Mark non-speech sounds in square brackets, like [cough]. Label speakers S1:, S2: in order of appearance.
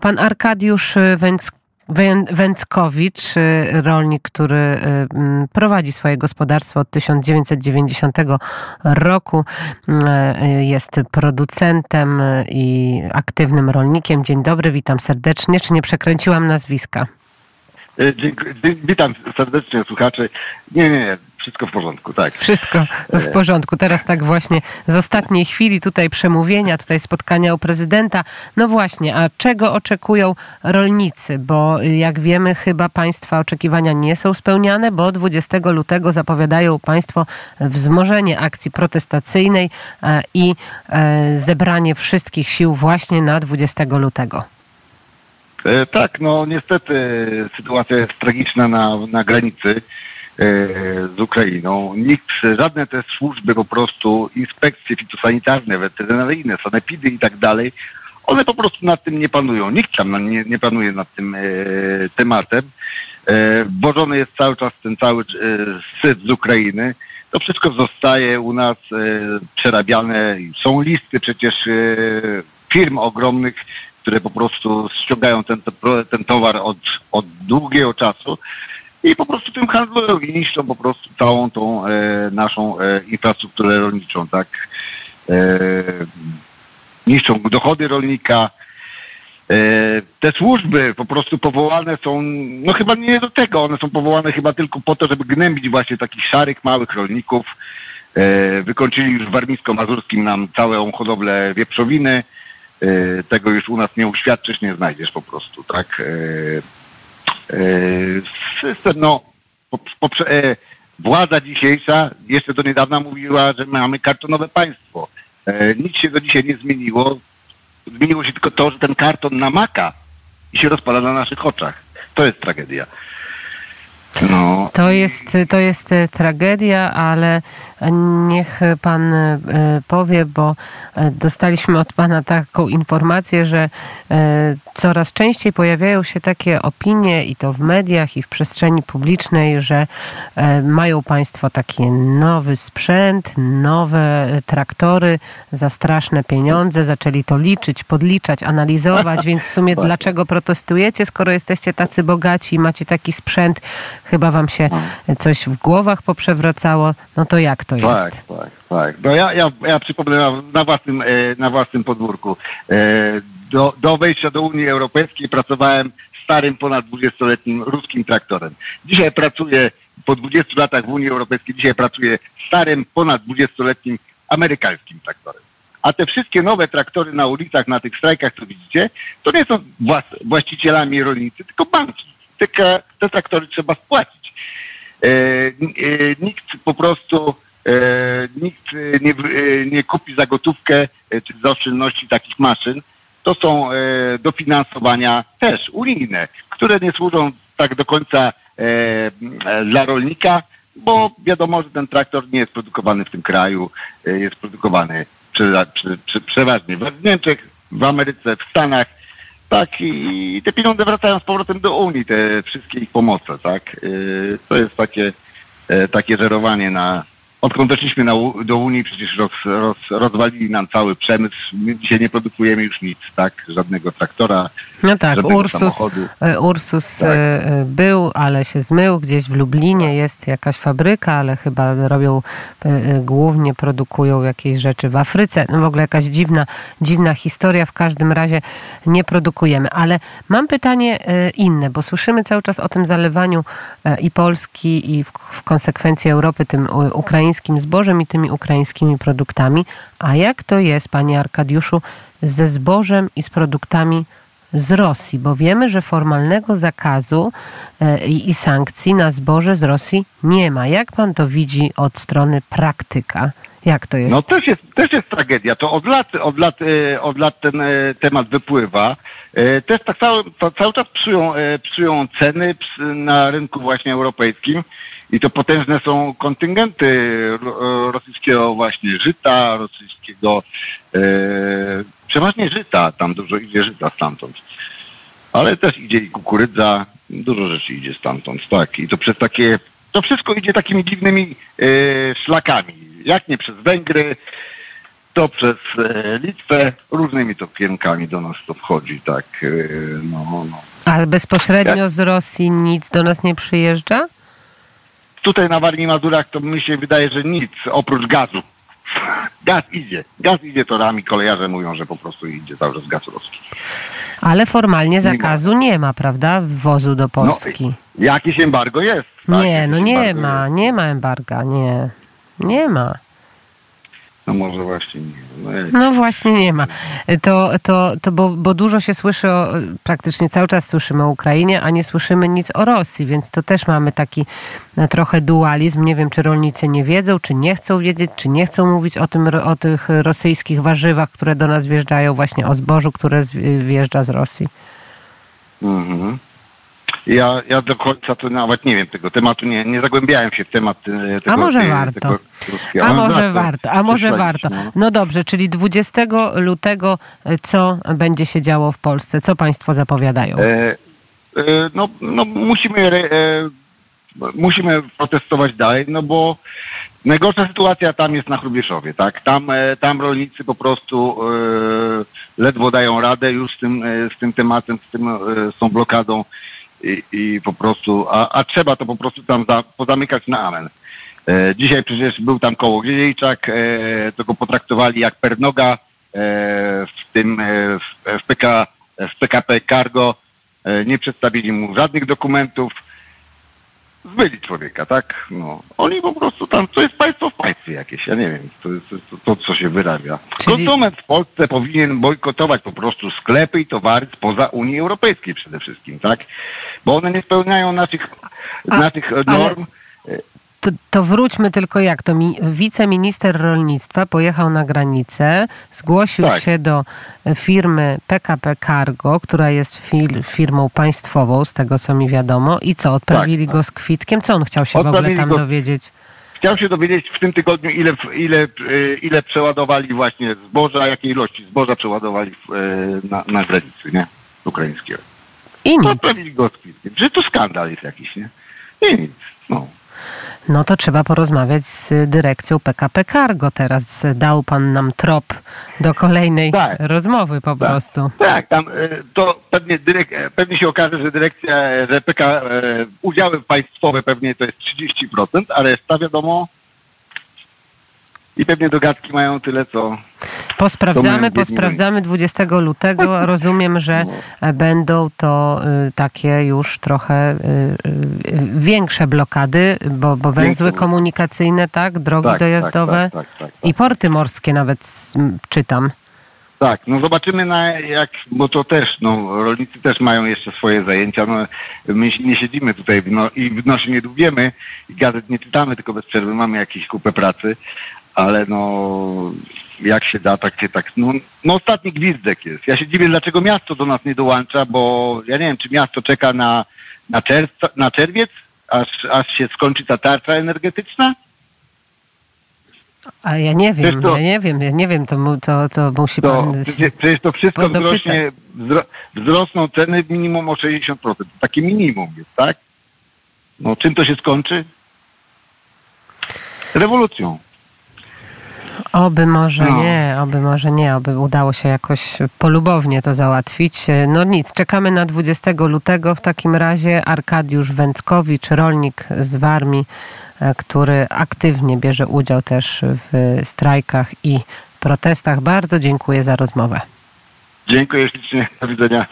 S1: Pan Arkadiusz Węc Węckowicz, rolnik, który prowadzi swoje gospodarstwo od 1990 roku, jest producentem i aktywnym rolnikiem. Dzień dobry, witam serdecznie. Czy nie przekręciłam nazwiska?
S2: Witam serdecznie słuchaczy. Nie, nie, nie wszystko w porządku, tak.
S1: Wszystko w porządku. Teraz tak właśnie z ostatniej chwili tutaj przemówienia, tutaj spotkania u prezydenta. No właśnie, a czego oczekują rolnicy? Bo jak wiemy, chyba Państwa oczekiwania nie są spełniane, bo 20 lutego zapowiadają Państwo wzmożenie akcji protestacyjnej e, i e, zebranie wszystkich sił właśnie na 20 lutego.
S2: E, tak, no niestety sytuacja jest tragiczna na, na granicy. E, z Ukrainą. Nikt, żadne te służby po prostu, inspekcje fitosanitarne, weterynaryjne, sanepidy i tak dalej, one po prostu nad tym nie panują. Nikt tam nie, nie panuje nad tym e, tematem. E, bożony jest cały czas ten cały e, syf z Ukrainy. To wszystko zostaje u nas e, przerabiane. Są listy przecież e, firm ogromnych, które po prostu ściągają ten, ten towar od, od długiego czasu i po prostu tym handlują niszczą po prostu całą tą e, naszą e, infrastrukturę rolniczą, tak? E, niszczą dochody rolnika. E, te służby po prostu powołane są, no chyba nie do tego, one są powołane chyba tylko po to, żeby gnębić właśnie takich szarych, małych rolników. E, wykończyli już w warmińsko-mazurskim nam całą hodowlę wieprzowiny. E, tego już u nas nie uświadczysz, nie znajdziesz po prostu, tak? System, no, poprze, e, władza dzisiejsza jeszcze do niedawna mówiła, że mamy kartonowe państwo. E, nic się do dzisiaj nie zmieniło. Zmieniło się tylko to, że ten karton namaka i się rozpada na naszych oczach. To jest tragedia.
S1: No. To, jest, to jest e, tragedia, ale niech pan e, powie, bo e, dostaliśmy od pana taką informację, że coraz częściej pojawiają się takie opinie i to w mediach i w przestrzeni publicznej, że mają państwo taki nowy sprzęt, nowe traktory za straszne pieniądze, zaczęli to liczyć, podliczać, analizować, więc w sumie [laughs] dlaczego protestujecie, skoro jesteście tacy bogaci i macie taki sprzęt, chyba wam się no. coś w głowach poprzewracało, no to jak to jest?
S2: Tak, tak, tak. No ja, ja, ja przypomnę na własnym, e, na własnym podwórku. E, do, do wejścia do Unii Europejskiej pracowałem starym, ponad 20-letnim ruskim traktorem. Dzisiaj pracuję po 20 latach w Unii Europejskiej, dzisiaj pracuję starym, ponad 20-letnim amerykańskim traktorem. A te wszystkie nowe traktory na ulicach, na tych strajkach, co widzicie, to nie są właścicielami rolnicy, tylko banki te, te traktory trzeba spłacić. E, e, nikt po prostu nikt nie, nie kupi za gotówkę czy za oszczędności takich maszyn. To są dofinansowania też unijne, które nie służą tak do końca dla rolnika, bo wiadomo, że ten traktor nie jest produkowany w tym kraju, jest produkowany prze, prze, prze, przeważnie w Niemczech, w Ameryce, w Stanach tak, i te pieniądze wracają z powrotem do Unii, te wszystkie ich pomoce, tak. To jest takie, e, takie żerowanie na, odkąd weszliśmy na, do Unii, przecież roz, roz, rozwalili nam cały przemysł. My dzisiaj nie produkujemy już nic, tak? Żadnego traktora.
S1: No tak, Ursus, e, Ursus tak. E, był, ale się zmył. Gdzieś w Lublinie jest jakaś fabryka, ale chyba robią, e, głównie produkują jakieś rzeczy w Afryce. No w ogóle jakaś dziwna, dziwna historia. W każdym razie nie produkujemy. Ale mam pytanie inne, bo słyszymy cały czas o tym zalewaniu i Polski, i w, w konsekwencji Europy tym ukraińskim ukraińskim zbożem i tymi ukraińskimi produktami. A jak to jest, panie Arkadiuszu, ze zbożem i z produktami z Rosji? Bo wiemy, że formalnego zakazu e, i, sankcji na zboże z Rosji nie ma. Jak pan to widzi od strony praktyka? Jak to jest?
S2: No też jest, też jest tragedia. To od lat, od lat, e, od lat ten e, temat wypływa. Też tak cały, cały czas psują, psują ceny na rynku właśnie europejskim. I to potężne są kontyngenty rosyjskiego właśnie żyta, rosyjskiego, e, przeważnie żyta, tam dużo idzie żyta stamtąd. Ale też idzie i kukurydza, dużo rzeczy idzie stamtąd, tak. I to przez takie, to wszystko idzie takimi dziwnymi e, szlakami. Jak nie przez Węgry, to przez e, Litwę, różnymi to kierunkami do nas to wchodzi, tak. E, no, no.
S1: A bezpośrednio z Rosji nic do nas nie przyjeżdża?
S2: Tutaj na Warmii Mazurach to mi się wydaje, że nic oprócz gazu. Gaz idzie. Gaz idzie torami. Kolejarze mówią, że po prostu idzie cały czas gaz ruski.
S1: Ale formalnie zakazu nie ma, nie ma prawda? Wwozu do Polski.
S2: No, jakieś embargo jest.
S1: Tak? Nie, no nie ma. Jest. Nie ma embarga. Nie. Nie ma.
S2: No może właśnie nie.
S1: No, no, właśnie nie ma. To, to, to bo, bo dużo się słyszy o, praktycznie cały czas słyszymy o Ukrainie, a nie słyszymy nic o Rosji, więc to też mamy taki e, trochę dualizm. Nie wiem, czy rolnicy nie wiedzą, czy nie chcą wiedzieć, czy nie chcą mówić o tym, o tych rosyjskich warzywach, które do nas wjeżdżają, właśnie o zbożu, które wjeżdża z Rosji.
S2: Mhm. Ja, ja do końca to nawet nie wiem tego tematu, nie, nie zagłębiałem się w temat e, tego.
S1: A może tej, warto. Tego, a, może warto, a może warto. No. no dobrze, czyli 20 lutego e, co będzie się działo w Polsce? Co Państwo zapowiadają? E, e,
S2: no, no musimy, e, musimy protestować dalej, no bo Najgorsza sytuacja tam jest na Chrubieszowie, tak? Tam, tam rolnicy po prostu e, ledwo dają radę już z tym, z tym tematem, z, tym, z tą blokadą i, i po prostu, a, a, trzeba to po prostu tam za, pozamykać na amen. E, dzisiaj przecież był tam koło Gdziejczak, e, to go potraktowali jak pernoga e, w tym, e, w, w, PK, w PKP Cargo, e, nie przedstawili mu żadnych dokumentów, zbyli człowieka, tak? No. Oni po prostu tam, to jest państwo w państwie jakieś, ja nie wiem, to jest to, to co się wyrabia. Czyli... Konsument w Polsce powinien bojkotować po prostu sklepy i towary spoza Unii Europejskiej przede wszystkim, tak? Bo one nie spełniają naszych, A, naszych norm. Ale
S1: to, to, wróćmy tylko jak to. Mi, wiceminister rolnictwa pojechał na granicę, zgłosił tak. się do firmy PKP Cargo, która jest fir, firmą państwową, z tego co mi wiadomo. I co, odprawili tak, go z kwitkiem? Co on chciał się w ogóle tam go... dowiedzieć?
S2: Chciał się dowiedzieć w tym tygodniu, ile, ile, ile przeładowali właśnie zboża, jakiej ilości zboża przeładowali e, na, na granicy, nie? Ukraińskiego.
S1: I nic.
S2: Odprawili go z kwitkiem. Że to skandal jest jakiś, nie? I nic. No.
S1: No to trzeba porozmawiać z dyrekcją PKP Cargo teraz. Dał pan nam trop do kolejnej tak, rozmowy po
S2: tak,
S1: prostu.
S2: Tak, tam e, to pewnie, dyrek, e, pewnie się okaże, że dyrekcja, że PK, e, udziały państwowe pewnie to jest 30%, ale reszta wiadomo i pewnie dogadki mają tyle, co.
S1: Posprawdzamy, posprawdzamy 20 lutego. [laughs] Rozumiem, że no. będą to y, takie już trochę y, y, większe blokady, bo, bo węzły komunikacyjne, tak, drogi tak, dojazdowe tak, tak, tak, tak i porty morskie nawet czytam.
S2: Tak, no zobaczymy na jak, bo to też, no rolnicy też mają jeszcze swoje zajęcia, no my nie siedzimy tutaj no, i w nosie nie dłubiemy i gazet nie czytamy, tylko bez przerwy mamy jakieś kupę pracy, ale no jak się da, tak się tak. No, no ostatni gwizdek jest. Ja się dziwię, dlaczego miasto do nas nie dołącza, bo ja nie wiem, czy miasto czeka na, na, czerwca, na czerwiec, aż, aż się skończy ta tarcza energetyczna?
S1: A ja nie wiem, to, ja nie wiem, ja nie wiem, to, to, to musi to, pan...
S2: Przecież, przecież to wszystko wzrośnie, wzrosną ceny minimum o 60%. To takie minimum jest, tak? No czym to się skończy? Rewolucją.
S1: Oby może no. nie, oby może nie, oby udało się jakoś polubownie to załatwić. No nic, czekamy na 20 lutego. W takim razie Arkadiusz Węckowicz, rolnik z Warmii, e, który aktywnie bierze udział też w strajkach i protestach. Bardzo dziękuję za rozmowę.
S2: Dziękuję ślicznie. Do widzenia.